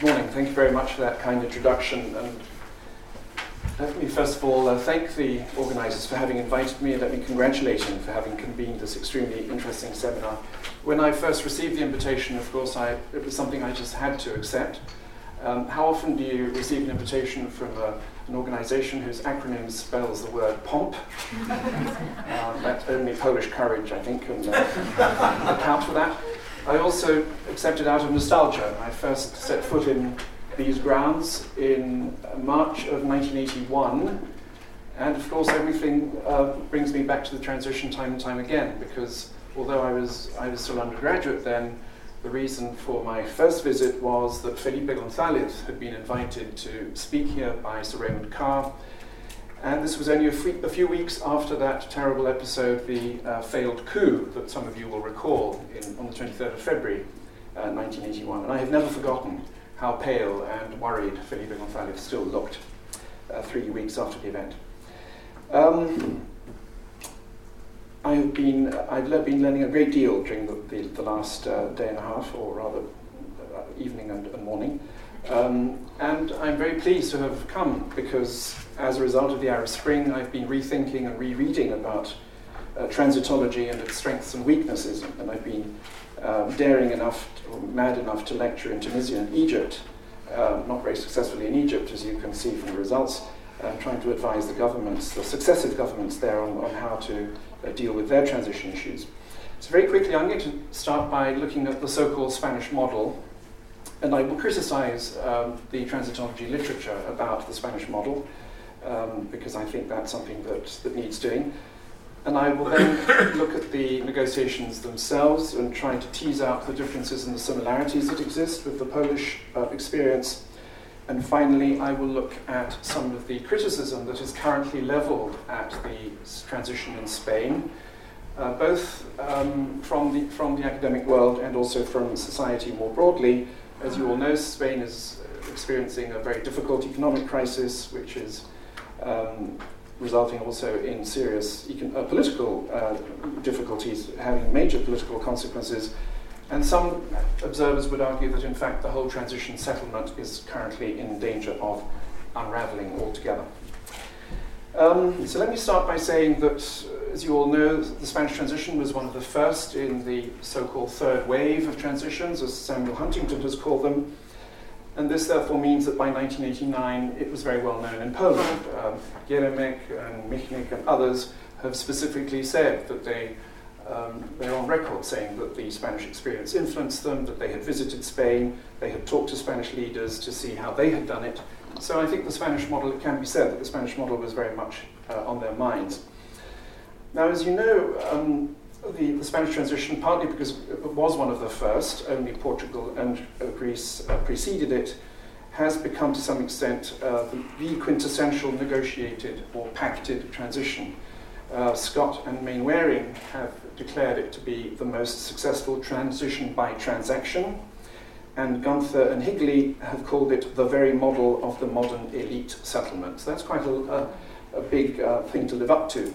Good morning. Thank you very much for that kind introduction. And let me first of all uh, thank the organisers for having invited me and let me congratulate them for having convened this extremely interesting seminar. When I first received the invitation, of course, I, it was something I just had to accept. Um, how often do you receive an invitation from a, an organisation whose acronym spells the word POMP? uh, that's only Polish courage, I think, can uh, account for that. I also accepted out of nostalgia. I first set foot in these grounds in March of 1981. And of course, everything uh, brings me back to the transition time and time again, because although I was, I was still undergraduate then, the reason for my first visit was that Felipe González had been invited to speak here by Sir Raymond Carr. And this was only a few weeks after that terrible episode, the uh, failed coup that some of you will recall in, on the 23rd of February uh, 1981. And I have never forgotten how pale and worried Felipe González still looked uh, three weeks after the event. Um, I've been, I've le- been learning a great deal during the, the, the last uh, day and a half, or rather uh, evening and, and morning. Um, and I'm very pleased to have come because, as a result of the Arab Spring, I've been rethinking and rereading about uh, transitology and its strengths and weaknesses, and I've been um, daring enough or mad enough to lecture in Tunisia and Egypt, um, not very successfully in Egypt, as you can see from the results, uh, trying to advise the governments, the successive governments there, on, on how to uh, deal with their transition issues. So, very quickly, I'm going to start by looking at the so called Spanish model, and I will criticize um, the transitology literature about the Spanish model. Um, because I think that's something that, that needs doing. And I will then look at the negotiations themselves and try to tease out the differences and the similarities that exist with the Polish uh, experience. And finally, I will look at some of the criticism that is currently leveled at the transition in Spain, uh, both um, from, the, from the academic world and also from society more broadly. As you all know, Spain is experiencing a very difficult economic crisis, which is um, resulting also in serious econ- uh, political uh, difficulties, having major political consequences. And some observers would argue that, in fact, the whole transition settlement is currently in danger of unraveling altogether. Um, so let me start by saying that, as you all know, the Spanish transition was one of the first in the so called third wave of transitions, as Samuel Huntington has called them. And this therefore means that by 1989 it was very well known in Poland. Um, Geremek and Michnik and others have specifically said that they, um, they're on record saying that the Spanish experience influenced them, that they had visited Spain, they had talked to Spanish leaders to see how they had done it. So I think the Spanish model, it can be said that the Spanish model was very much uh, on their minds. Now, as you know, um, the, the, Spanish transition, partly because it was one of the first, only Portugal and uh, Greece uh, preceded it, has become to some extent uh, the, quintessential negotiated or pacted transition. Uh, Scott and Mainwaring have declared it to be the most successful transition by transaction, and Gunther and Higley have called it the very model of the modern elite settlement. So that's quite a, a, a big uh, thing to live up to.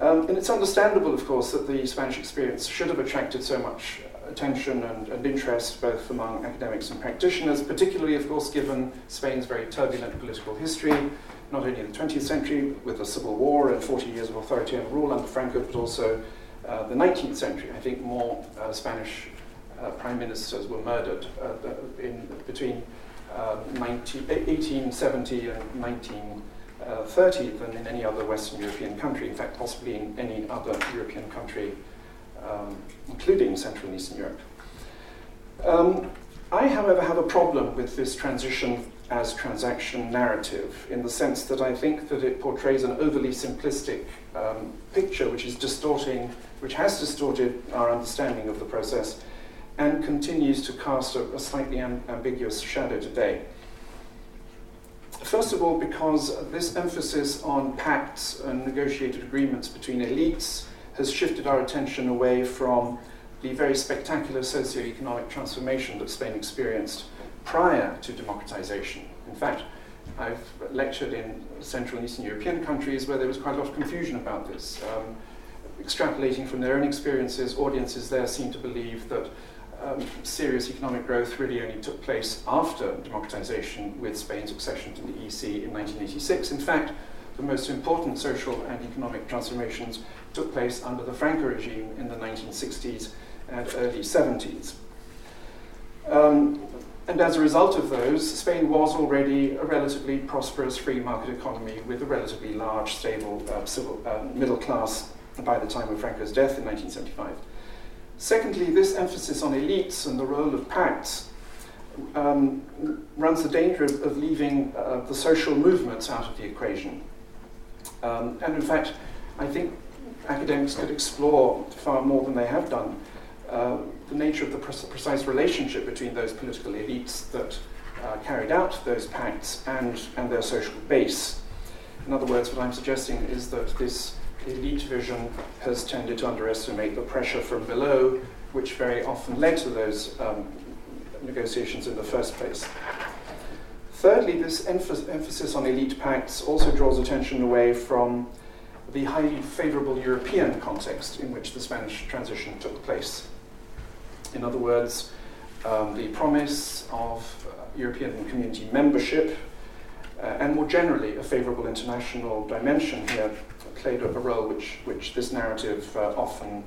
Um, and it's understandable, of course, that the Spanish experience should have attracted so much attention and, and, interest both among academics and practitioners, particularly, of course, given Spain's very turbulent political history, not only in the 20th century with the Civil War and 40 years of authoritarian rule under Franco, but also uh, the 19th century. I think more uh, Spanish uh, prime ministers were murdered uh, in between 19, 1870 and 19. Uh, 30 than in any other Western European country, in fact, possibly in any other European country, um, including Central and Eastern Europe. Um, I, however, have a problem with this transition as transaction narrative in the sense that I think that it portrays an overly simplistic um, picture which is distorting, which has distorted our understanding of the process and continues to cast a, a slightly am- ambiguous shadow today. First of all, because this emphasis on pacts and negotiated agreements between elites has shifted our attention away from the very spectacular socio-economic transformation that Spain experienced prior to democratization. In fact, I've lectured in Central and Eastern European countries where there was quite a lot of confusion about this. Um, extrapolating from their own experiences, audiences there seem to believe that um, serious economic growth really only took place after democratization with Spain's accession to the EC in 1986. In fact, the most important social and economic transformations took place under the Franco regime in the 1960s and early 70s. Um, and as a result of those, Spain was already a relatively prosperous free market economy with a relatively large, stable uh, civil, uh, middle class by the time of Franco's death in 1975. Secondly, this emphasis on elites and the role of pacts um, runs the danger of, of leaving uh, the social movements out of the equation. Um, and in fact, I think academics could explore far more than they have done uh, the nature of the pre- precise relationship between those political elites that uh, carried out those pacts and, and their social base. In other words, what I'm suggesting is that this elite vision has tended to underestimate the pressure from below, which very often led to those um, negotiations in the first place. Thirdly, this emph- emphasis on elite pacts also draws attention away from the highly favorable European context in which the Spanish transition took place. In other words, um, the promise of uh, European community membership uh, and more generally a favorable international dimension here played a role which, which this narrative uh, often,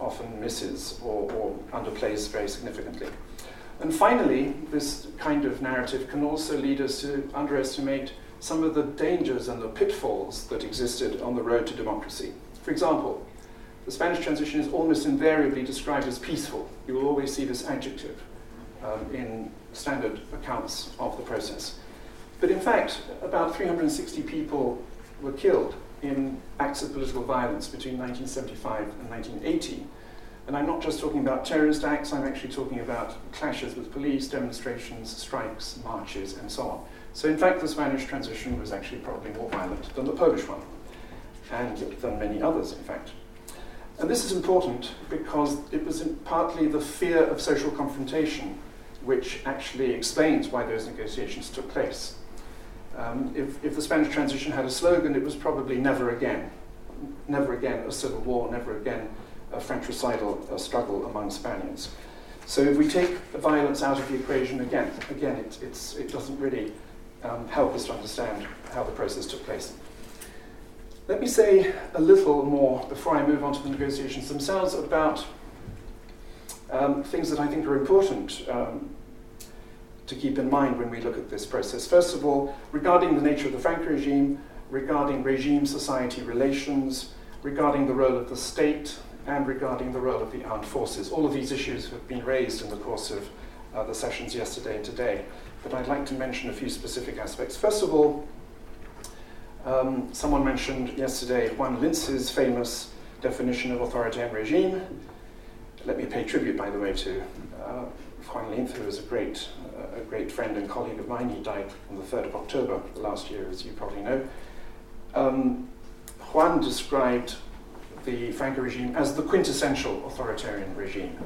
often misses or, or underplays very significantly. And finally, this kind of narrative can also lead us to underestimate some of the dangers and the pitfalls that existed on the road to democracy. For example, the Spanish transition is almost invariably described as peaceful. You will always see this adjective um, in standard accounts of the process. But in fact, about 360 people were killed in acts of political violence between 1975 and 1980. And I'm not just talking about terrorist acts, I'm actually talking about clashes with police, demonstrations, strikes, marches, and so on. So, in fact, the Spanish transition was actually probably more violent than the Polish one, and than many others, in fact. And this is important because it was partly the fear of social confrontation which actually explains why those negotiations took place. Um, if, if the Spanish transition had a slogan, it was probably never again. Never again a civil war, never again a fratricidal uh, struggle among Spaniards. So if we take the violence out of the equation again, again, it, it doesn't really um, help us to understand how the process took place. Let me say a little more before I move on to the negotiations themselves about um, things that I think are important um, to keep in mind when we look at this process. First of all, regarding the nature of the Franco regime, regarding regime society relations, regarding the role of the state, and regarding the role of the armed forces. All of these issues have been raised in the course of uh, the sessions yesterday and today, but I'd like to mention a few specific aspects. First of all, um, someone mentioned yesterday Juan Linz's famous definition of authoritarian regime. Let me pay tribute, by the way, to uh, Juan Linz, who was a great, a great friend and colleague of mine. He died on the 3rd of October last year, as you probably know. Um, Juan described the Franco regime as the quintessential authoritarian regime.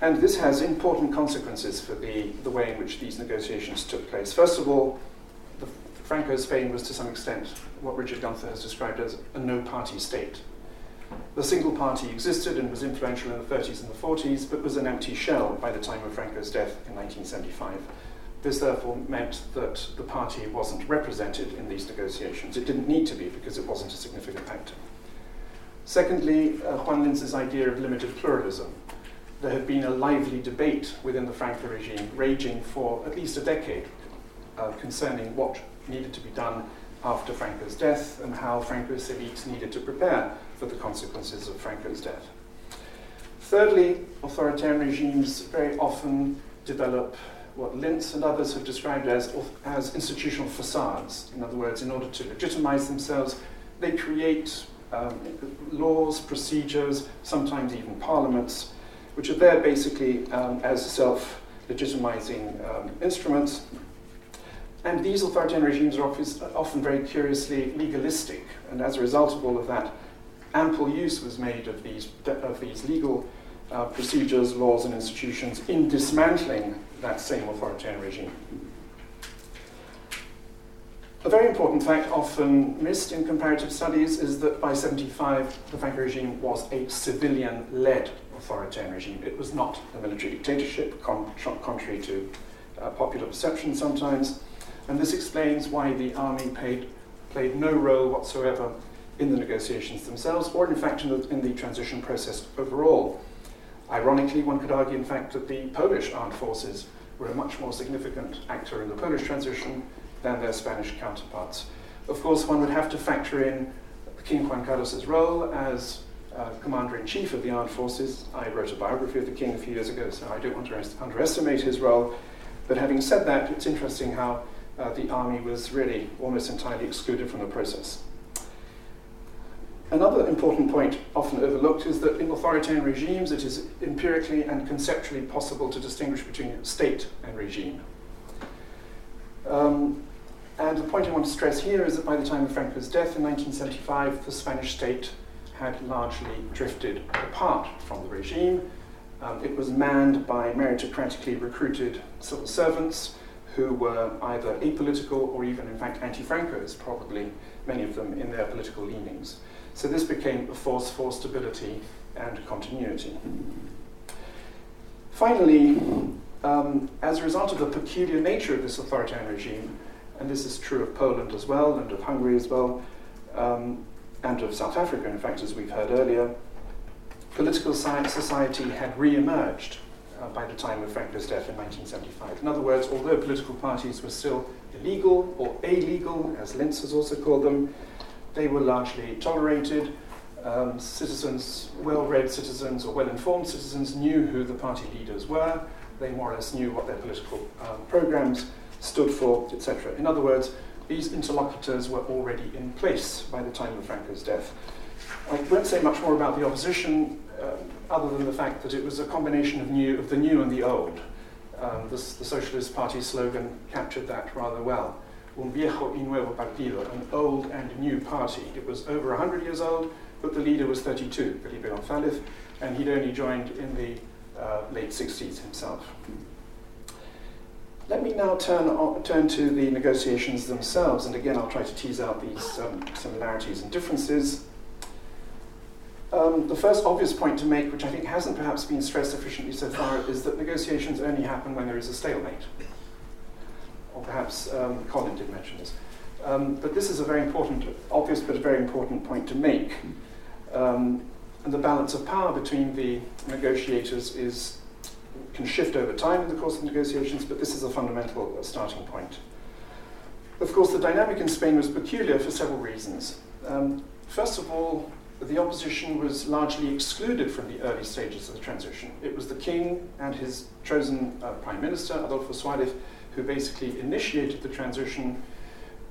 And this has important consequences for the, the way in which these negotiations took place. First of all, the Franco Spain was to some extent what Richard Gunther has described as a no party state. The single party existed and was influential in the 30s and the 40s, but was an empty shell by the time of Franco's death in 1975. This therefore meant that the party wasn't represented in these negotiations. It didn't need to be because it wasn't a significant actor. Secondly, uh, Juan Linz's idea of limited pluralism. There had been a lively debate within the Franco regime, raging for at least a decade, uh, concerning what needed to be done after Franco's death and how Franco's elites needed to prepare for the consequences of Franco's death. Thirdly, authoritarian regimes very often develop what Linz and others have described as, as institutional facades. In other words, in order to legitimize themselves, they create um, laws, procedures, sometimes even parliaments, which are there basically um, as self legitimizing um, instruments. And these authoritarian regimes are often very curiously legalistic, and as a result of all of that, ample use was made of these, of these legal uh, procedures, laws, and institutions in dismantling that same authoritarian regime. A very important fact, often missed in comparative studies, is that by 75, the Franco regime was a civilian led authoritarian regime. It was not a military dictatorship, contrary to uh, popular perception sometimes, and this explains why the army paid, played no role whatsoever in the negotiations themselves, or in fact in the, in the transition process overall. Ironically, one could argue, in fact, that the Polish armed forces were a much more significant actor in the Polish transition than their Spanish counterparts. Of course, one would have to factor in King Juan Carlos's role as uh, commander in chief of the armed forces. I wrote a biography of the king a few years ago, so I don't want to underestimate his role. But having said that, it's interesting how uh, the army was really almost entirely excluded from the process. Another important point, often overlooked, is that in authoritarian regimes it is empirically and conceptually possible to distinguish between state and regime. Um, and the point I want to stress here is that by the time of Franco's death in 1975, the Spanish state had largely drifted apart from the regime. Um, it was manned by meritocratically recruited civil servants who were either apolitical or even, in fact, anti Francos, probably many of them in their political leanings. So this became a force for stability and continuity. Finally, um, as a result of the peculiar nature of this authoritarian regime, and this is true of Poland as well, and of Hungary as well, um, and of South Africa, in fact, as we've heard earlier, political science society had re emerged uh, by the time of Franco's death in 1975. In other words, although political parties were still illegal or illegal, as Linz has also called them, they were largely tolerated. Um, citizens, well read citizens or well informed citizens, knew who the party leaders were. They more or less knew what their political um, programs stood for, etc. In other words, these interlocutors were already in place by the time of Franco's death. I won't say much more about the opposition, other than the fact that it was a combination of, new, of the new and the old. Um, this, the Socialist Party slogan captured that rather well un viejo y nuevo partido, an old and new party. It was over 100 years old, but the leader was 32, Felipe González, and he'd only joined in the uh, late 60s himself. Let me now turn, on, turn to the negotiations themselves, and again I'll try to tease out these um, similarities and differences. Um, the first obvious point to make, which I think hasn't perhaps been stressed sufficiently so far, is that negotiations only happen when there is a stalemate or perhaps um, Colin did mention this. Um, but this is a very important, obvious but a very important point to make. Um, and the balance of power between the negotiators is can shift over time in the course of negotiations, but this is a fundamental starting point. Of course, the dynamic in Spain was peculiar for several reasons. Um, first of all, the opposition was largely excluded from the early stages of the transition. It was the king and his chosen uh, prime minister, Adolfo Suarez, who basically initiated the transition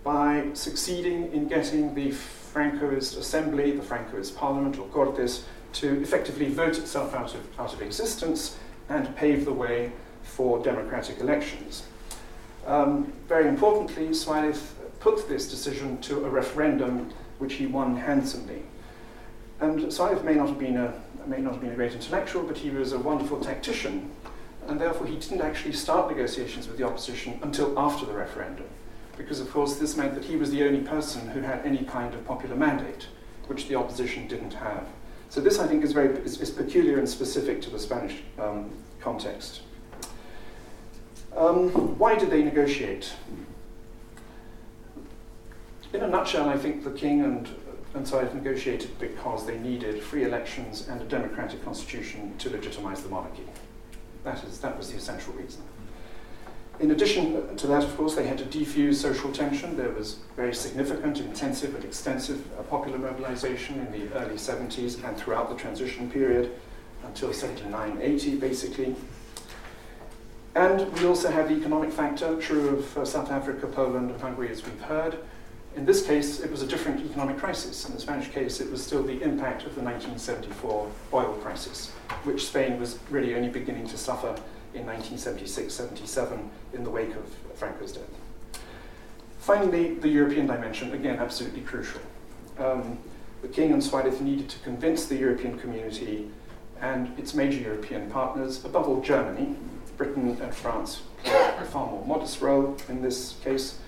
by succeeding in getting the Francoist assembly, the Francoist parliament or Cortes, to effectively vote itself out of, out of existence and pave the way for democratic elections. Um, very importantly, Suarez put this decision to a referendum which he won handsomely. And Suarez may not have been a may not have been a great intellectual, but he was a wonderful tactician and therefore he didn't actually start negotiations with the opposition until after the referendum, because of course this meant that he was the only person who had any kind of popular mandate, which the opposition didn't have. So this, I think, is very is, is peculiar and specific to the Spanish um, context. Um, why did they negotiate? In a nutshell, I think the king and and Suarez negotiated because they needed free elections and a democratic constitution to legitimize the monarchy. That, is, that was the essential reason. In addition to that, of course, they had to defuse social tension. There was very significant, intensive, and extensive uh, popular mobilization in the early 70s and throughout the transition period until 79 80, basically. And we also have the economic factor, true of uh, South Africa, Poland, and Hungary, as we've heard. In this case, it was a different economic crisis. In the Spanish case, it was still the impact of the 1974 oil crisis, which Spain was really only beginning to suffer in 1976 77 in the wake of Franco's death. Finally, the European dimension, again, absolutely crucial. Um, the King and Suarez needed to convince the European community and its major European partners, above all Germany, Britain and France played a far more modest role in this case,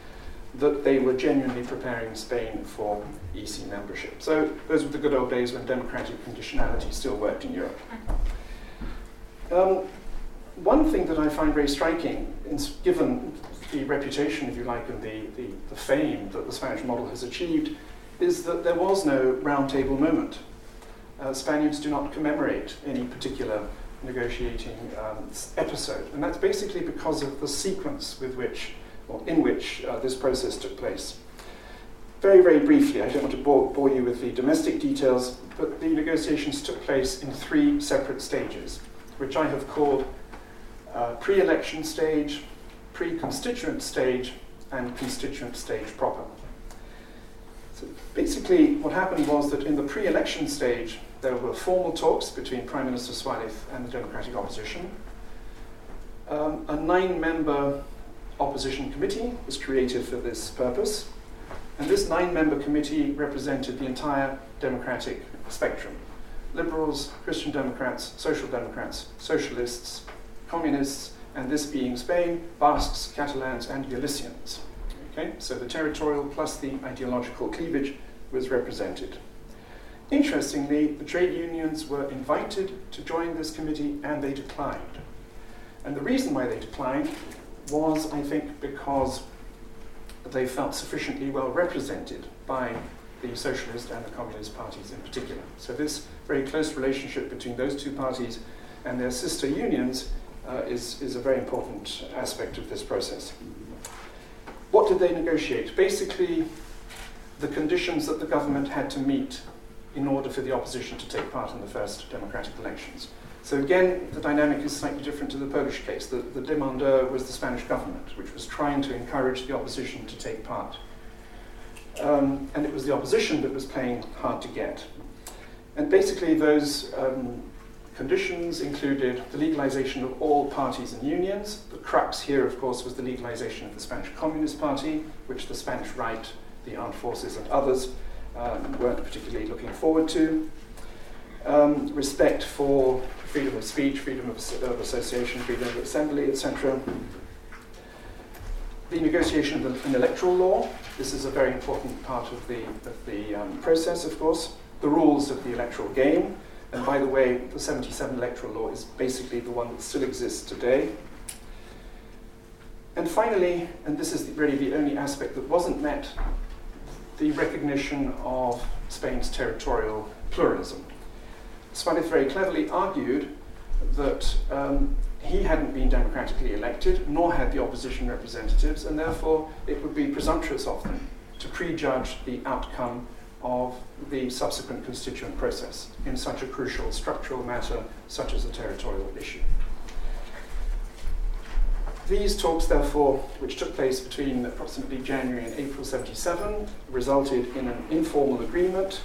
that they were genuinely preparing Spain for EC membership. So those were the good old days when democratic conditionality still worked in Europe. Um, one thing that I find very striking, given the reputation, if you like, and the, the, the, fame that the Spanish model has achieved, is that there was no roundtable moment. Uh, Spaniards do not commemorate any particular negotiating um, episode, and that's basically because of the sequence with which, or in which, uh, this process took place. Very, very briefly, I don't want to bore, bore you with the domestic details, but the negotiations took place in three separate stages, which I have called uh, pre election stage, pre constituent stage, and constituent stage proper. So basically, what happened was that in the pre election stage, there were formal talks between Prime Minister Suarez and the Democratic opposition. Um, a nine member opposition committee was created for this purpose, and this nine member committee represented the entire democratic spectrum liberals, Christian Democrats, Social Democrats, Socialists, Communists, and this being Spain, Basques, Catalans, and Galicians. Okay, so the territorial plus the ideological cleavage was represented. Interestingly, the trade unions were invited to join this committee and they declined. And the reason why they declined was, I think, because they felt sufficiently well represented by the Socialist and the Communist parties in particular. So, this very close relationship between those two parties and their sister unions uh, is, is a very important aspect of this process. What did they negotiate? Basically, the conditions that the government had to meet in order for the opposition to take part in the first democratic elections. So again, the dynamic is slightly different to the Polish case. The, the demandeur was the Spanish government, which was trying to encourage the opposition to take part. Um, and it was the opposition that was playing hard to get. And basically, those um, conditions included the legalization of all parties and unions. The crux here, of course, was the legalization of the Spanish Communist Party, which the Spanish right, the armed forces, and others um, weren't particularly looking forward to. Um, respect for freedom of speech, freedom of, of association, freedom of assembly, etc. The negotiation of an electoral law. This is a very important part of the, of the um, process, of course. The rules of the electoral game. And by the way, the 77 electoral law is basically the one that still exists today. And finally, and this is really the only aspect that wasn't met the recognition of Spain's territorial pluralism. Suarez very cleverly argued that um, he hadn't been democratically elected, nor had the opposition representatives, and therefore it would be presumptuous of them to prejudge the outcome of the subsequent constituent process in such a crucial structural matter such as a territorial issue. These talks, therefore, which took place between approximately January and April 77, resulted in an informal agreement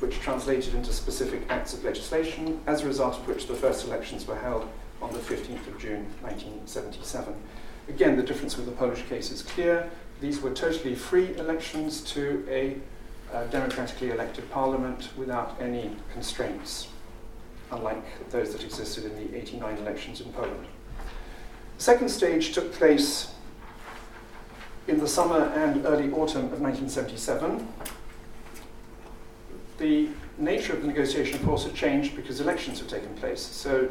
which translated into specific acts of legislation, as a result of which the first elections were held on the 15th of June 1977. Again, the difference with the Polish case is clear. These were totally free elections to a uh, democratically elected parliament without any constraints, unlike those that existed in the 89 elections in Poland. The second stage took place in the summer and early autumn of 1977. The nature of the negotiation, of course, had changed because elections had taken place. So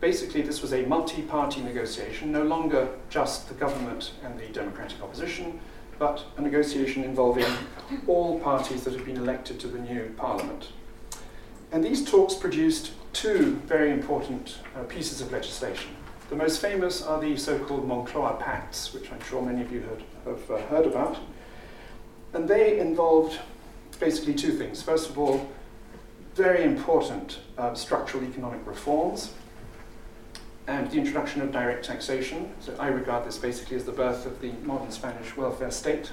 basically, this was a multi party negotiation, no longer just the government and the democratic opposition, but a negotiation involving all parties that had been elected to the new parliament. And these talks produced two very important uh, pieces of legislation. The most famous are the so called Moncloa Pacts, which I'm sure many of you have, uh, heard about. And they involved basically two things. First of all, very important uh, structural economic reforms and the introduction of direct taxation. So I regard this basically as the birth of the modern Spanish welfare state.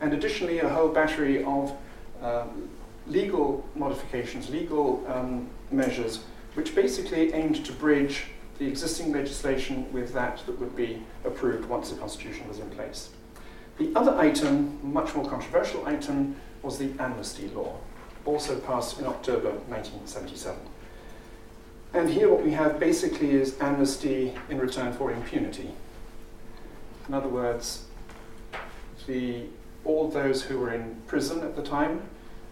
And additionally, a whole battery of um, legal modifications, legal um, measures, which basically aimed to bridge the existing legislation with that that would be approved once the Constitution was in place. The other item, much more controversial item, was the amnesty law, also passed in October 1977. And here what we have basically is amnesty in return for impunity. In other words, the, all those who were in prison at the time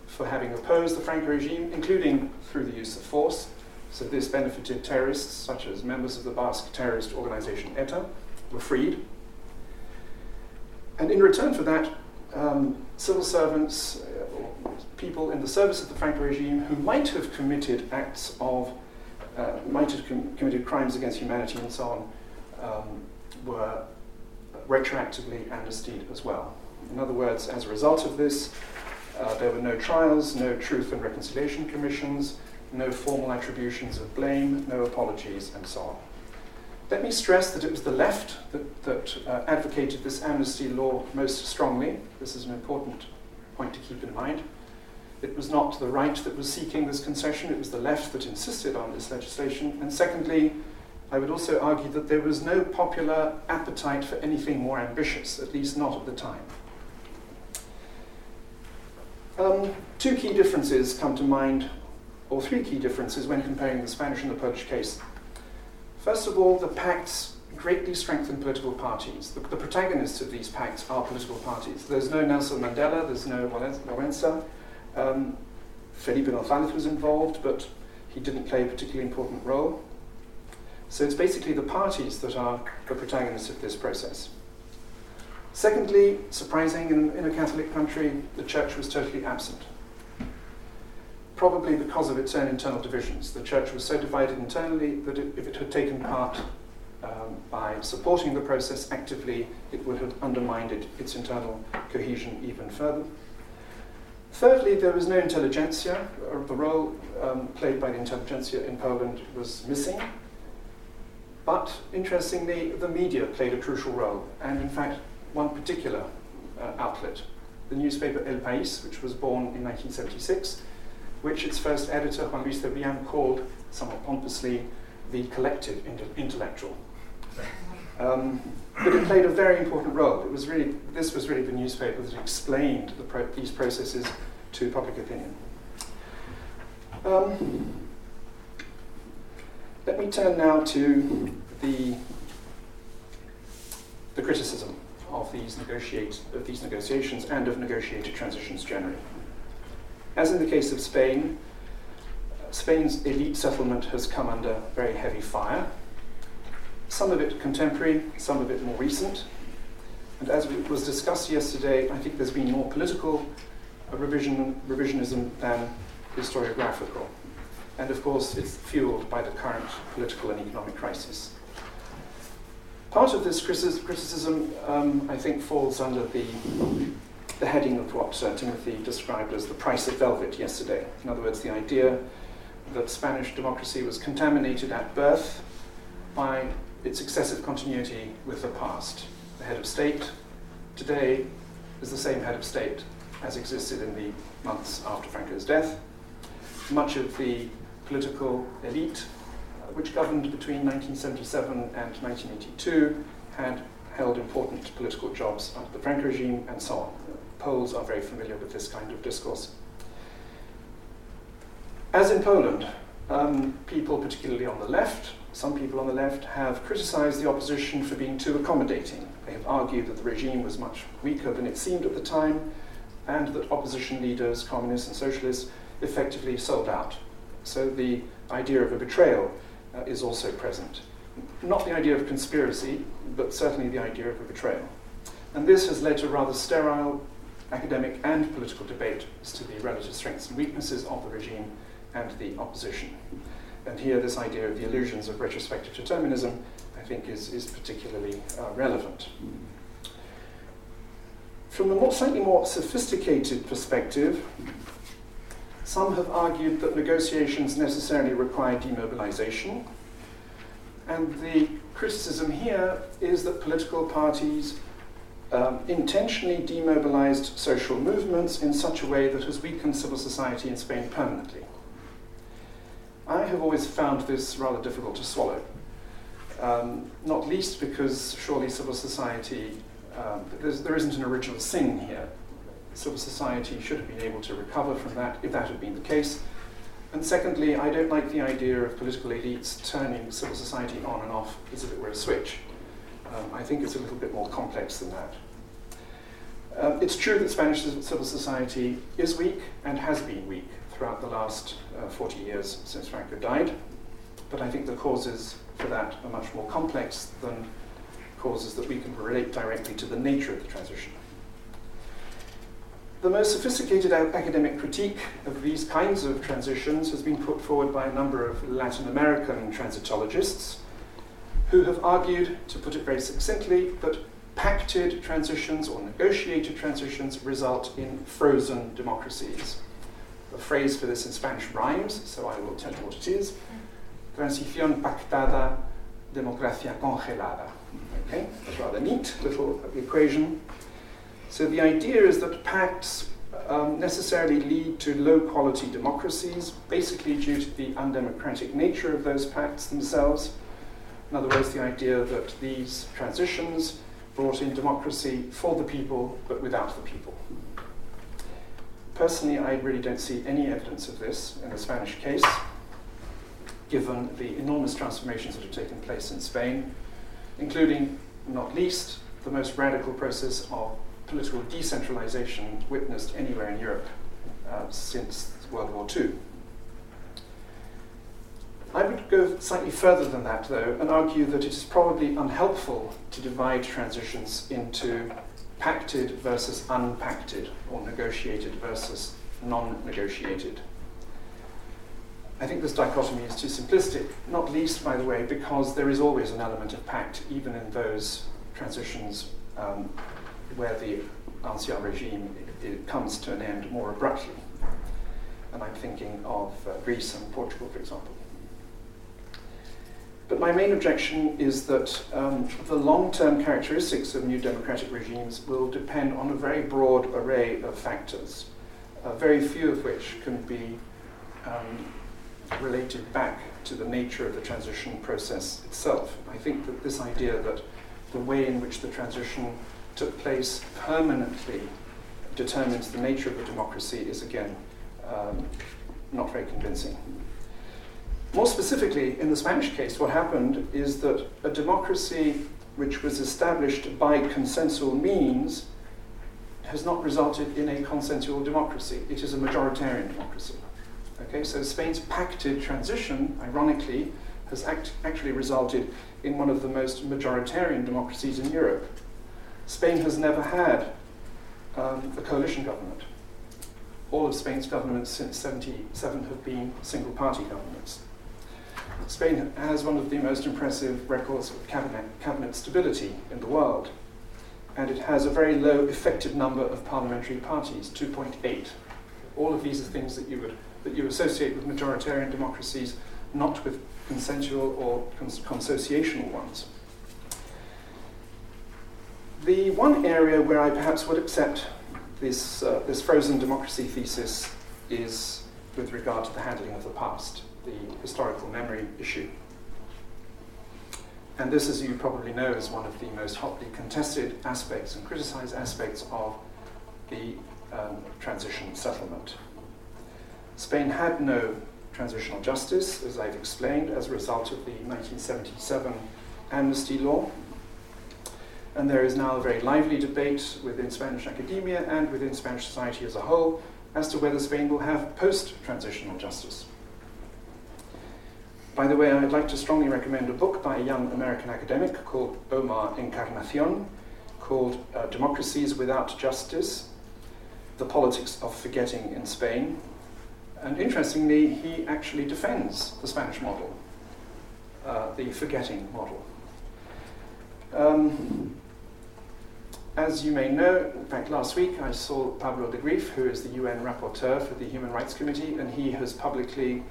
for having opposed the Franco regime, including through the use of force, So this benefited terrorists, such as members of the Basque terrorist organization ETA, were freed. And in return for that, um, civil servants uh, or people in the service of the Franco regime who might have committed acts of, uh, might have com- committed crimes against humanity and so on, um, were retroactively amnestied as well. In other words, as a result of this, uh, there were no trials, no truth and reconciliation commissions, no formal attributions of blame, no apologies, and so on. Let me stress that it was the left that, that uh, advocated this amnesty law most strongly. This is an important point to keep in mind. It was not the right that was seeking this concession, it was the left that insisted on this legislation. And secondly, I would also argue that there was no popular appetite for anything more ambitious, at least not at the time. Um, two key differences come to mind or three key differences when comparing the Spanish and the Polish case. First of all, the pacts greatly strengthen political parties. The, the, protagonists of these pacts are political parties. There's no Nelson Mandela, there's no Walesa. Um, Felipe González was involved, but he didn't play a particularly important role. So it's basically the parties that are the protagonists of this process. Secondly, surprising, in, in a Catholic country, the church was totally absent probably because of its own internal divisions. The church was so divided internally that it, if it had taken part um, by supporting the process actively, it would have undermined it, its internal cohesion even further. Thirdly, there was no intelligentsia. The role um, played by the intelligentsia in Poland was missing. But interestingly, the media played a crucial role, and in fact, one particular uh, outlet, the newspaper El País, which was born in 1976, which its first editor, Juan Luis Cebrian, called, somewhat pompously, the collective intellectual. Um, but it played a very important role. It was really, this was really the newspaper that explained the pro- these processes to public opinion. Um, let me turn now to the, the criticism of these, negotiate, of these negotiations and of negotiated transitions generally. As in the case of Spain, Spain's elite settlement has come under very heavy fire, some of it contemporary, some of it more recent. And as was discussed yesterday, I think there's been more political revision, revisionism than historiographical. And of course, it's fueled by the current political and economic crisis. Part of this criticism, um, I think, falls under the the heading of what Sir Timothy described as the price of velvet yesterday. In other words, the idea that Spanish democracy was contaminated at birth by its excessive continuity with the past. The head of state today is the same head of state as existed in the months after Franco's death. Much of the political elite, uh, which governed between 1977 and 1982, had held important political jobs under the Franco regime and so on. Poles are very familiar with this kind of discourse. As in Poland, um, people, particularly on the left, some people on the left, have criticized the opposition for being too accommodating. They have argued that the regime was much weaker than it seemed at the time, and that opposition leaders, communists and socialists, effectively sold out. So the idea of a betrayal uh, is also present. Not the idea of conspiracy, but certainly the idea of a betrayal. And this has led to rather sterile academic and political debate as to the relative strengths and weaknesses of the regime and the opposition. And here, this idea of the illusions of retrospective determinism, I think, is, is particularly uh, relevant. From a more, slightly more sophisticated perspective, some have argued that negotiations necessarily require demobilization. And the criticism here is that political parties um, intentionally demobilized social movements in such a way that has weakened civil society in Spain permanently. I have always found this rather difficult to swallow, um, not least because surely civil society, um, there isn't an original sin here. Civil society should have been able to recover from that if that had been the case. And secondly, I don't like the idea of political elites turning civil society on and off as if it were a switch. Um, I think it's a little bit more complex than that. Um, it's true that Spanish civil society is weak and has been weak throughout the last uh, 40 years since Franco died. but I think the causes for that are much more complex than causes that we can relate directly to the nature of the transition. The most sophisticated academic critique of these kinds of transitions has been put forward by a number of Latin American transitologists who have argued, to put it very succinctly, that pacted transitions or negotiated transitions result in frozen democracies. The phrase for this in Spanish rhymes, so I will tell you what it is. Transición pactada, democracia congelada. Okay, that's rather neat little equation. So the idea is that pacts um, necessarily lead to low quality democracies, basically due to the undemocratic nature of those pacts themselves. In other words, the idea that these transitions brought in democracy for the people but without the people. Personally, I really don't see any evidence of this in the Spanish case, given the enormous transformations that have taken place in Spain, including, not least, the most radical process of political decentralization witnessed anywhere in Europe uh, since World War II. I would go slightly further than that, though, and argue that it is probably unhelpful to divide transitions into pacted versus unpacted, or negotiated versus non negotiated. I think this dichotomy is too simplistic, not least, by the way, because there is always an element of pact, even in those transitions um, where the ancien regime it, comes to an end more abruptly. And I'm thinking of uh, Greece and Portugal, for example. But my main objection is that um, the long term characteristics of new democratic regimes will depend on a very broad array of factors, uh, very few of which can be um, related back to the nature of the transition process itself. I think that this idea that the way in which the transition took place permanently determines the nature of a democracy is again um, not very convincing. More specifically, in the Spanish case, what happened is that a democracy which was established by consensual means has not resulted in a consensual democracy. It is a majoritarian democracy. Okay, so Spain's pacted transition, ironically, has act- actually resulted in one of the most majoritarian democracies in Europe. Spain has never had um, a coalition government. All of Spain's governments since 77 have been single party governments. Spain has one of the most impressive records of cabinet, cabinet stability in the world, and it has a very low effective number of parliamentary parties, 2.8. All of these are things that you would that you associate with majoritarian democracies, not with consensual or cons- consociational ones. The one area where I perhaps would accept this, uh, this frozen democracy thesis is with regard to the handling of the past the historical memory issue. And this, as you probably know, is one of the most hotly contested aspects and criticized aspects of the um, transition settlement. Spain had no transitional justice, as I've explained, as a result of the 1977 amnesty law. And there is now a very lively debate within Spanish academia and within Spanish society as a whole as to whether Spain will have post transitional justice. By the way, I'd like to strongly recommend a book by a young American academic called Omar Encarnacion called uh, Democracies Without Justice The Politics of Forgetting in Spain. And interestingly, he actually defends the Spanish model, uh, the forgetting model. Um, as you may know, in fact, last week I saw Pablo de Greiff, who is the UN rapporteur for the Human Rights Committee, and he has publicly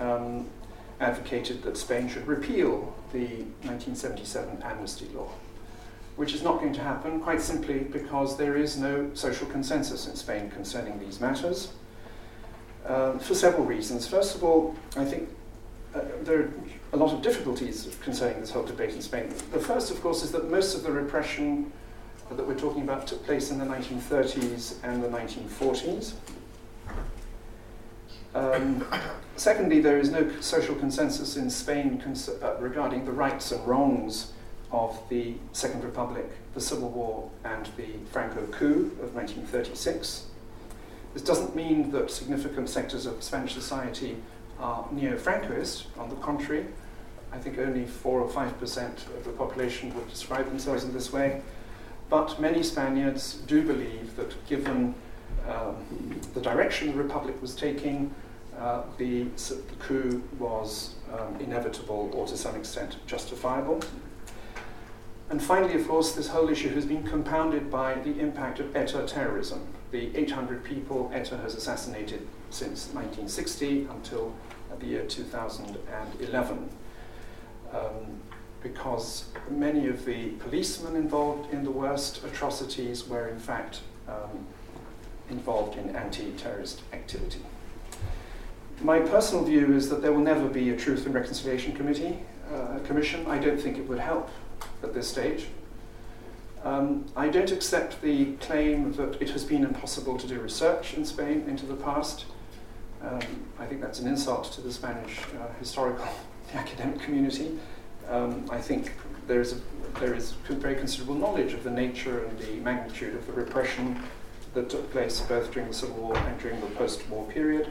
um, advocated that Spain should repeal the 1977 amnesty law, which is not going to happen quite simply because there is no social consensus in Spain concerning these matters. Um, for several reasons. First of all, I think uh, there are a lot of difficulties concerning this whole debate in Spain. The first, of course, is that most of the repression that we're talking about took place in the 1930s and the 1940s. Um, secondly, there is no social consensus in Spain cons- uh, regarding the rights and wrongs of the Second Republic, the Civil War, and the Franco coup of 1936. This doesn't mean that significant sectors of Spanish society are neo-Francoist. On the contrary, I think only 4 or 5% of the population would describe themselves in this way. But many Spaniards do believe that given um, the direction the Republic was taking, uh, the, the, coup was um, inevitable or to some extent justifiable. And finally, of course, this whole issue has been compounded by the impact of ETA terrorism. The 800 people ETA has assassinated since 1960 until the year 2011. Um, because many of the policemen involved in the worst atrocities were, in fact, um, involved in anti terrorist activity. My personal view is that there will never be a Truth and Reconciliation Committee, uh, Commission. I don't think it would help at this stage. Um, I don't accept the claim that it has been impossible to do research in Spain into the past. Um, I think that's an insult to the Spanish uh, historical academic community. Um, I think there is, a, there is very considerable knowledge of the nature and the magnitude of the repression that took place both during the Civil War and during the post war period.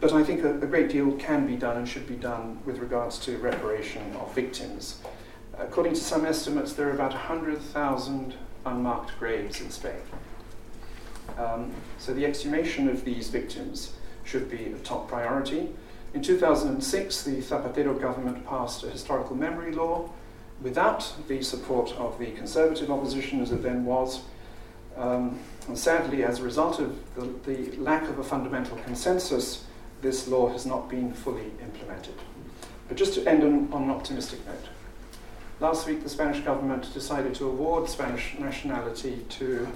But I think a, a, great deal can be done and should be done with regards to reparation of victims. According to some estimates, there are about 100,000 unmarked graves in Spain. Um, so the exhumation of these victims should be a top priority. In 2006, the Zapatero government passed a historical memory law without the support of the conservative opposition as it then was. Um, and sadly, as a result of the, the lack of a fundamental consensus, this law has not been fully implemented. But just to end on, on an optimistic note, last week the Spanish government decided to award Spanish nationality to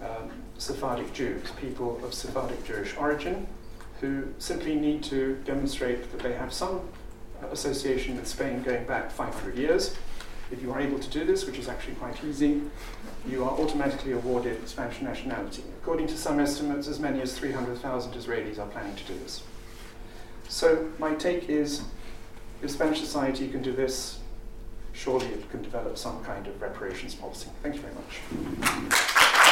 um, Sephardic Jews, people of Sephardic Jewish origin, who simply need to demonstrate that they have some association with Spain going back 500 years. If you are able to do this, which is actually quite easy, you are automatically awarded Spanish nationality. According to some estimates, as many as 300,000 Israelis are planning to do this. So, my take is if Spanish society can do this, surely it can develop some kind of reparations policy. Thank you very much.